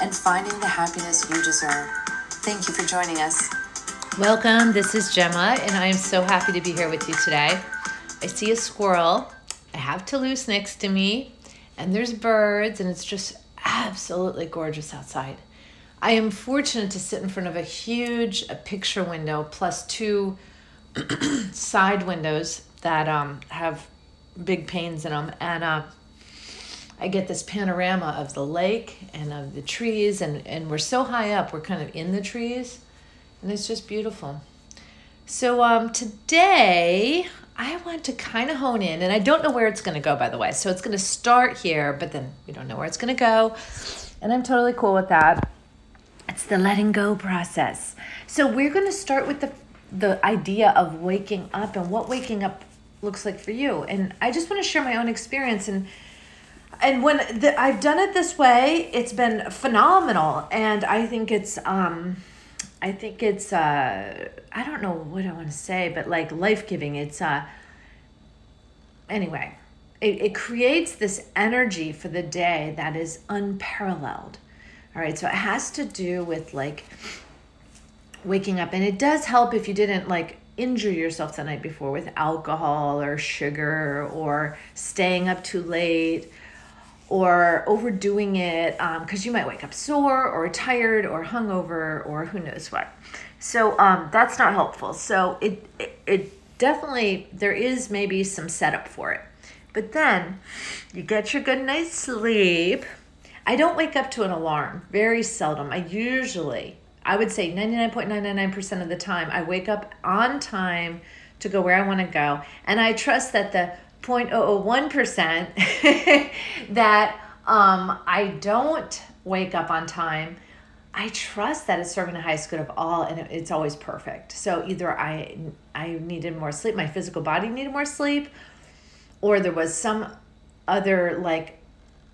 and finding the happiness you deserve. Thank you for joining us. Welcome. This is Gemma, and I am so happy to be here with you today. I see a squirrel. I have Toulouse next to me, and there's birds, and it's just absolutely gorgeous outside. I am fortunate to sit in front of a huge a picture window plus two side windows that um, have big panes in them, and uh, I get this panorama of the lake and of the trees, and, and we're so high up, we're kind of in the trees, and it's just beautiful. So um, today, I want to kind of hone in, and I don't know where it's going to go, by the way. So it's going to start here, but then we don't know where it's going to go, and I'm totally cool with that. It's the letting go process. So we're going to start with the the idea of waking up and what waking up looks like for you. And I just want to share my own experience and and when the, I've done it this way, it's been phenomenal, and I think it's um, I think it's uh, I don't know what I want to say, but like life giving. It's uh, anyway, it, it creates this energy for the day that is unparalleled. All right, so it has to do with like waking up, and it does help if you didn't like injure yourself the night before with alcohol or sugar or staying up too late or overdoing it because um, you might wake up sore or tired or hungover or who knows what. So um, that's not helpful. So it, it, it definitely, there is maybe some setup for it. But then you get your good night's sleep. I don't wake up to an alarm, very seldom. I usually, I would say 99.999% of the time, I wake up on time to go where I want to go. And I trust that the 0.001% that um, I don't wake up on time, I trust that it's serving the highest good of all and it's always perfect. So either I I needed more sleep, my physical body needed more sleep, or there was some other like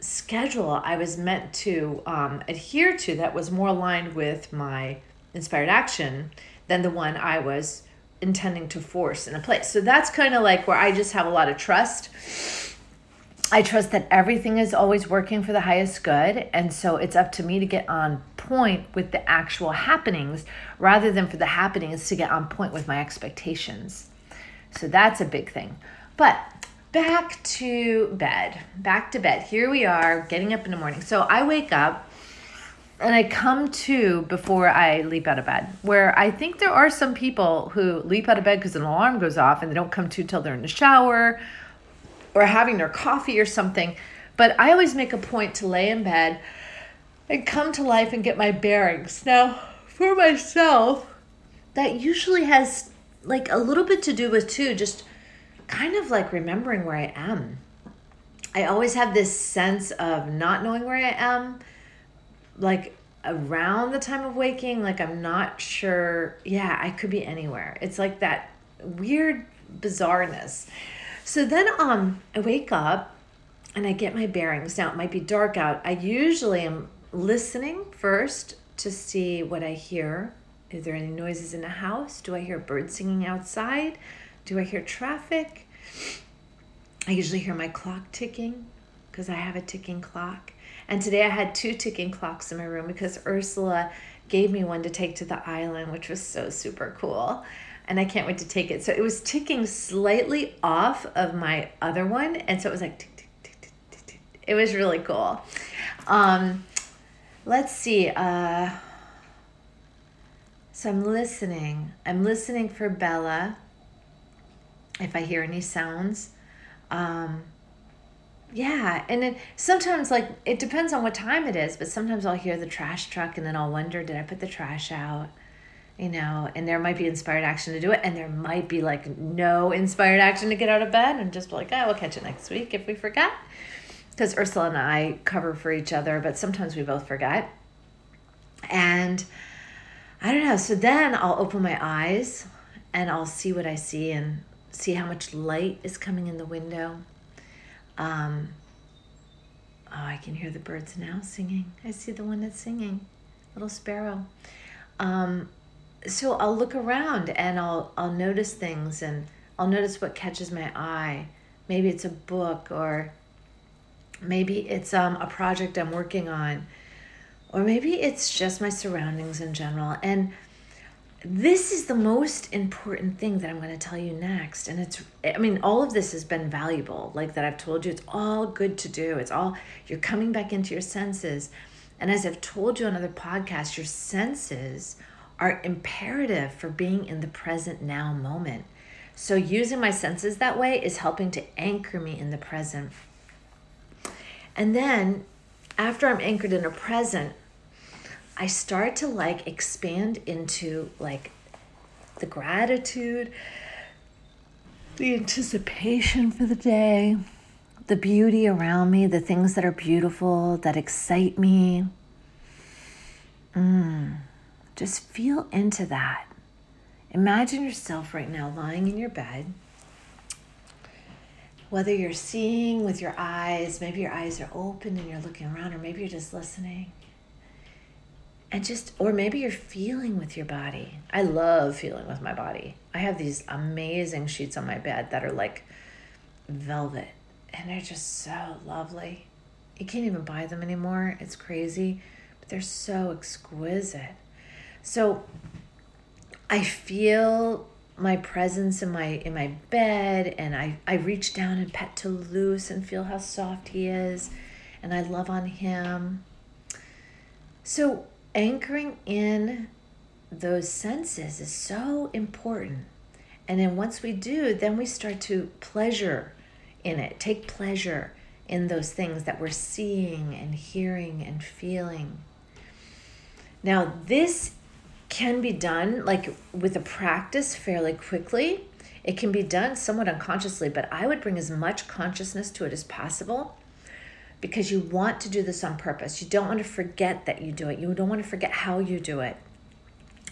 schedule I was meant to um, adhere to that was more aligned with my inspired action than the one I was intending to force in a place. So that's kind of like where I just have a lot of trust. I trust that everything is always working for the highest good. And so it's up to me to get on point with the actual happenings rather than for the happenings to get on point with my expectations. So that's a big thing. But back to bed. Back to bed. Here we are getting up in the morning. So I wake up and I come to before I leap out of bed. Where I think there are some people who leap out of bed because an alarm goes off and they don't come to till they're in the shower or having their coffee or something. But I always make a point to lay in bed and come to life and get my bearings. Now, for myself, that usually has like a little bit to do with too, just kind of like remembering where I am. I always have this sense of not knowing where I am like around the time of waking like i'm not sure yeah i could be anywhere. It's like that weird bizarreness. So then um i wake up and i get my bearings. Now it might be dark out. I usually am listening first to see what i hear. Is there any noises in the house? Do i hear birds singing outside? Do i hear traffic? I usually hear my clock ticking because i have a ticking clock and today I had two ticking clocks in my room because Ursula gave me one to take to the island, which was so super cool. And I can't wait to take it. So it was ticking slightly off of my other one. And so it was like tick, tick, tick, tick, tick, tick. It was really cool. Um, let's see. Uh, so I'm listening. I'm listening for Bella. If I hear any sounds. Um, yeah, and then sometimes like it depends on what time it is, but sometimes I'll hear the trash truck and then I'll wonder, did I put the trash out? You know, and there might be inspired action to do it, and there might be like no inspired action to get out of bed and just be like, oh, we'll catch it next week if we forget. Because Ursula and I cover for each other, but sometimes we both forget. And I don't know. So then I'll open my eyes and I'll see what I see and see how much light is coming in the window. Um, oh, I can hear the birds now singing. I see the one that's singing, little sparrow. Um, so I'll look around and I'll I'll notice things and I'll notice what catches my eye. Maybe it's a book or maybe it's um, a project I'm working on or maybe it's just my surroundings in general. And this is the most important thing that I'm going to tell you next. And it's, I mean, all of this has been valuable, like that I've told you, it's all good to do. It's all, you're coming back into your senses. And as I've told you on other podcasts, your senses are imperative for being in the present now moment. So, using my senses that way is helping to anchor me in the present. And then, after I'm anchored in a present, I start to like expand into like the gratitude, the anticipation for the day, the beauty around me, the things that are beautiful, that excite me. Mm, just feel into that. Imagine yourself right now lying in your bed. Whether you're seeing with your eyes, maybe your eyes are open and you're looking around, or maybe you're just listening and just or maybe you're feeling with your body. I love feeling with my body. I have these amazing sheets on my bed that are like velvet and they're just so lovely. You can't even buy them anymore. It's crazy but they're so exquisite. So i feel my presence in my in my bed and i i reach down and pet Toulouse and feel how soft he is and i love on him. So anchoring in those senses is so important. And then once we do, then we start to pleasure in it, take pleasure in those things that we're seeing and hearing and feeling. Now, this can be done like with a practice fairly quickly. It can be done somewhat unconsciously, but I would bring as much consciousness to it as possible because you want to do this on purpose. You don't want to forget that you do it. You don't want to forget how you do it.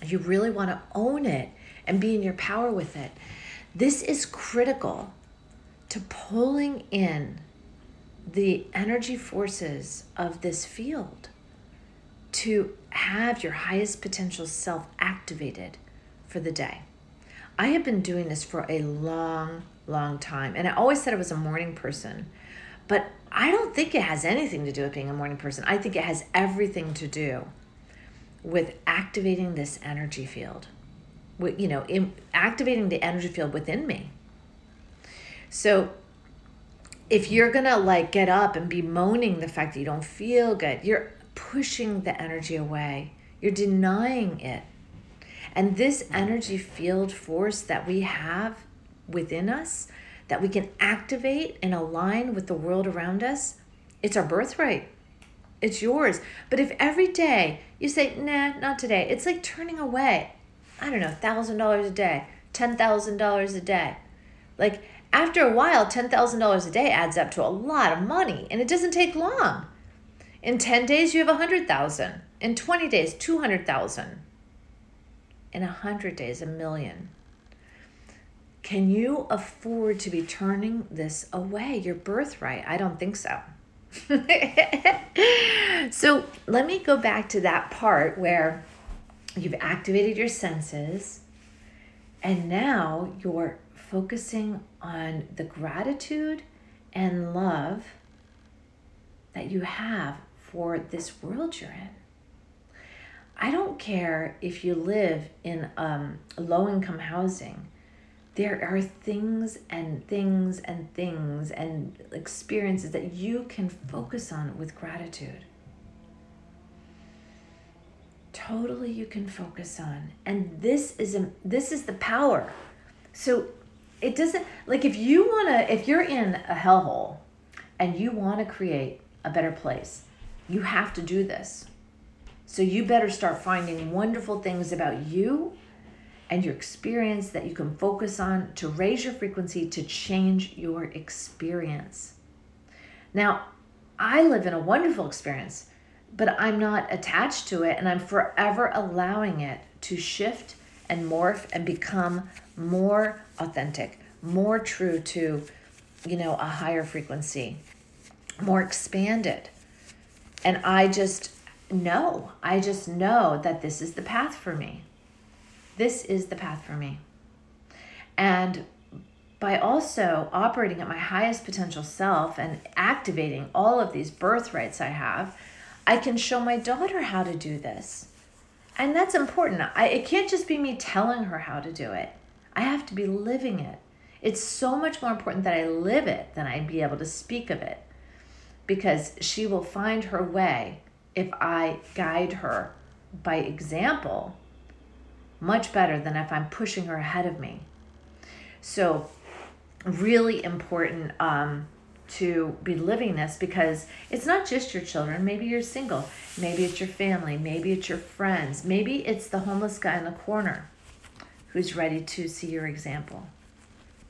You really want to own it and be in your power with it. This is critical to pulling in the energy forces of this field to have your highest potential self activated for the day. I have been doing this for a long, long time, and I always said I was a morning person, but I don't think it has anything to do with being a morning person. I think it has everything to do with activating this energy field. With, you know, in, activating the energy field within me. So if you're going to like get up and be moaning the fact that you don't feel good, you're pushing the energy away. You're denying it. And this energy field force that we have within us that we can activate and align with the world around us, it's our birthright. It's yours. But if every day you say, nah, not today, it's like turning away, I don't know, $1,000 a day, $10,000 a day. Like after a while, $10,000 a day adds up to a lot of money and it doesn't take long. In 10 days, you have 100,000. In 20 days, 200,000. In 100 days, a million. Can you afford to be turning this away, your birthright? I don't think so. so let me go back to that part where you've activated your senses and now you're focusing on the gratitude and love that you have for this world you're in. I don't care if you live in um, low income housing there are things and things and things and experiences that you can focus on with gratitude. Totally you can focus on. And this is a, this is the power. So it doesn't like if you want to if you're in a hellhole and you want to create a better place, you have to do this. So you better start finding wonderful things about you and your experience that you can focus on to raise your frequency to change your experience. Now, I live in a wonderful experience. but I'm not attached to it and I'm forever allowing it to shift and morph and become more authentic, more true to, you know, a higher frequency, more expanded. And I just know, I just know that this is the path for me. This is the path for me. And by also operating at my highest potential self and activating all of these birthrights I have, I can show my daughter how to do this. And that's important. I, it can't just be me telling her how to do it, I have to be living it. It's so much more important that I live it than I be able to speak of it because she will find her way if I guide her by example much better than if I'm pushing her ahead of me. So, really important um, to be living this because it's not just your children. Maybe you're single, maybe it's your family, maybe it's your friends, maybe it's the homeless guy in the corner who's ready to see your example,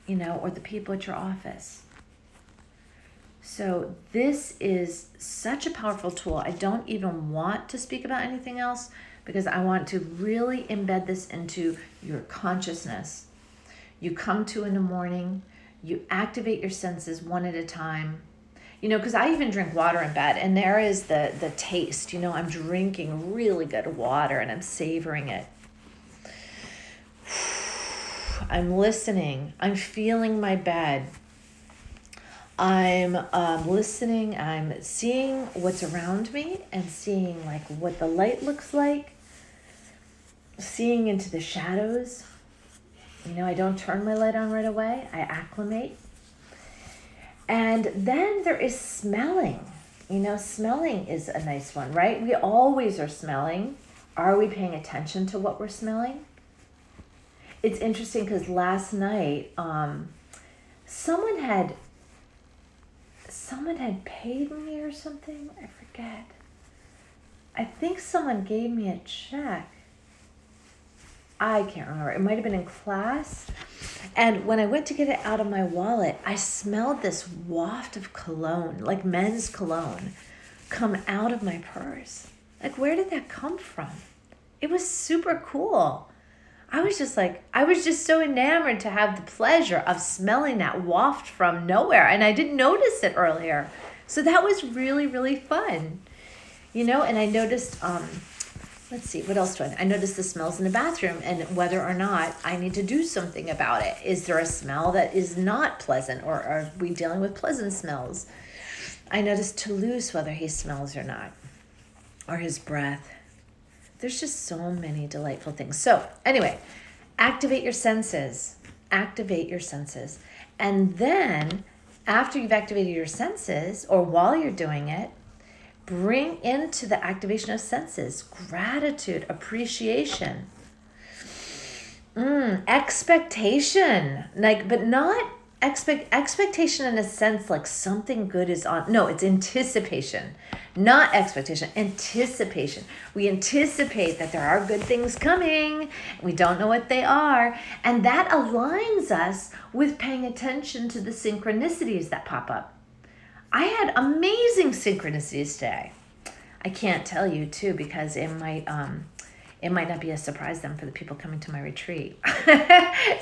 you know, or the people at your office. So, this is such a powerful tool. I don't even want to speak about anything else because I want to really embed this into your consciousness. You come to in the morning, you activate your senses one at a time. You know, because I even drink water in bed, and there is the the taste. You know, I'm drinking really good water and I'm savoring it. I'm listening. I'm feeling my bed. I'm um, listening. I'm seeing what's around me and seeing like what the light looks like. Seeing into the shadows. You know, I don't turn my light on right away. I acclimate. And then there is smelling. You know, smelling is a nice one, right? We always are smelling. Are we paying attention to what we're smelling? It's interesting because last night, um, someone had someone had paid me or something. I forget. I think someone gave me a check. I can't remember. It might have been in class. And when I went to get it out of my wallet, I smelled this waft of cologne, like men's cologne, come out of my purse. Like, where did that come from? It was super cool. I was just like, I was just so enamored to have the pleasure of smelling that waft from nowhere. And I didn't notice it earlier. So that was really, really fun. You know, and I noticed, um, let's see, what else do I, I noticed the smells in the bathroom and whether or not I need to do something about it. Is there a smell that is not pleasant or are we dealing with pleasant smells? I noticed Toulouse, whether he smells or not, or his breath there's just so many delightful things. So, anyway, activate your senses. Activate your senses. And then, after you've activated your senses, or while you're doing it, bring into the activation of senses gratitude, appreciation, mm, expectation. Like, but not expect expectation in a sense like something good is on no it's anticipation not expectation anticipation. We anticipate that there are good things coming we don't know what they are and that aligns us with paying attention to the synchronicities that pop up. I had amazing synchronicities today. I can't tell you too because it might um it might not be a surprise then for the people coming to my retreat.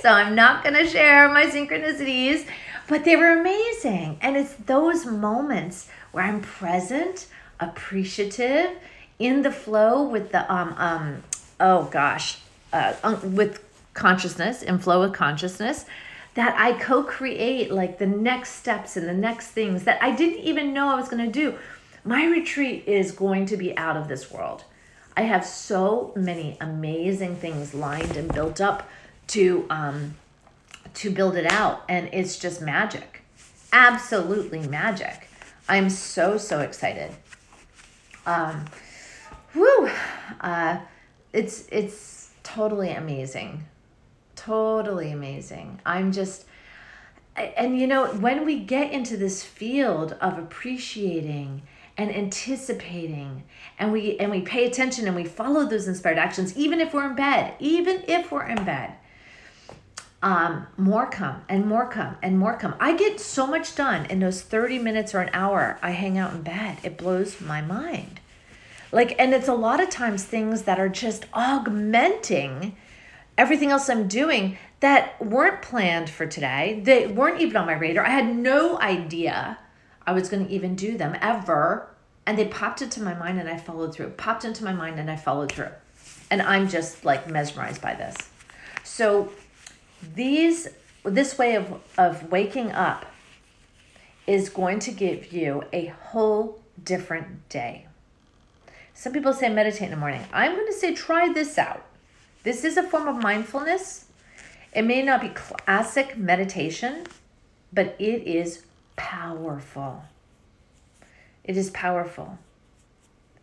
so I'm not going to share my synchronicities, but they were amazing. And it's those moments where I'm present, appreciative, in the flow with the um um oh gosh, uh, with consciousness, in flow with consciousness that I co-create like the next steps and the next things that I didn't even know I was going to do. My retreat is going to be out of this world. I have so many amazing things lined and built up to um, to build it out, and it's just magic, absolutely magic. I'm so so excited. Um, whoo, uh, it's it's totally amazing, totally amazing. I'm just and you know when we get into this field of appreciating and anticipating. And we and we pay attention and we follow those inspired actions even if we're in bed even if we're in bed. Um, more come and more come and more come. I get so much done in those 30 minutes or an hour i hang out in bed. It blows my mind. Like, and it's a lot of times things that are just augmenting everything else I'm doing that weren't planned for today. They weren't even on my radar. I had no idea I was going to even do them ever. And they popped into my mind and I followed through. Popped into my mind and I followed through. And I'm just like mesmerized by this. So these this way of, of waking up is going to give you a whole different day. Some people say meditate in the morning. I'm going to say try this out. This is a form of mindfulness. It may not be classic meditation, but it is powerful. It is powerful.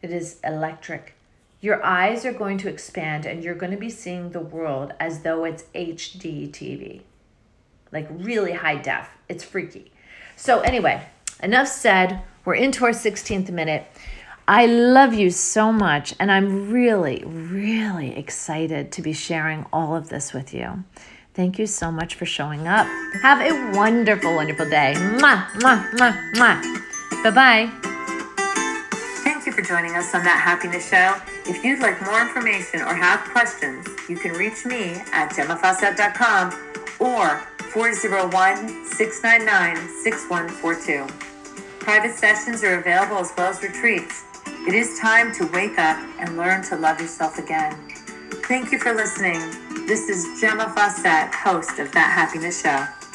It is electric. Your eyes are going to expand and you're going to be seeing the world as though it's HD TV, like really high def. It's freaky. So, anyway, enough said. We're into our 16th minute. I love you so much, and I'm really, really excited to be sharing all of this with you. Thank you so much for showing up. Have a wonderful, wonderful day. Mwah, mwah, mwah, mwah. Bye bye. Thank you for joining us on That Happiness Show. If you'd like more information or have questions, you can reach me at gemmafawcett.com or 401 699 6142. Private sessions are available as well as retreats. It is time to wake up and learn to love yourself again. Thank you for listening. This is Gemma Fawcett, host of That Happiness Show.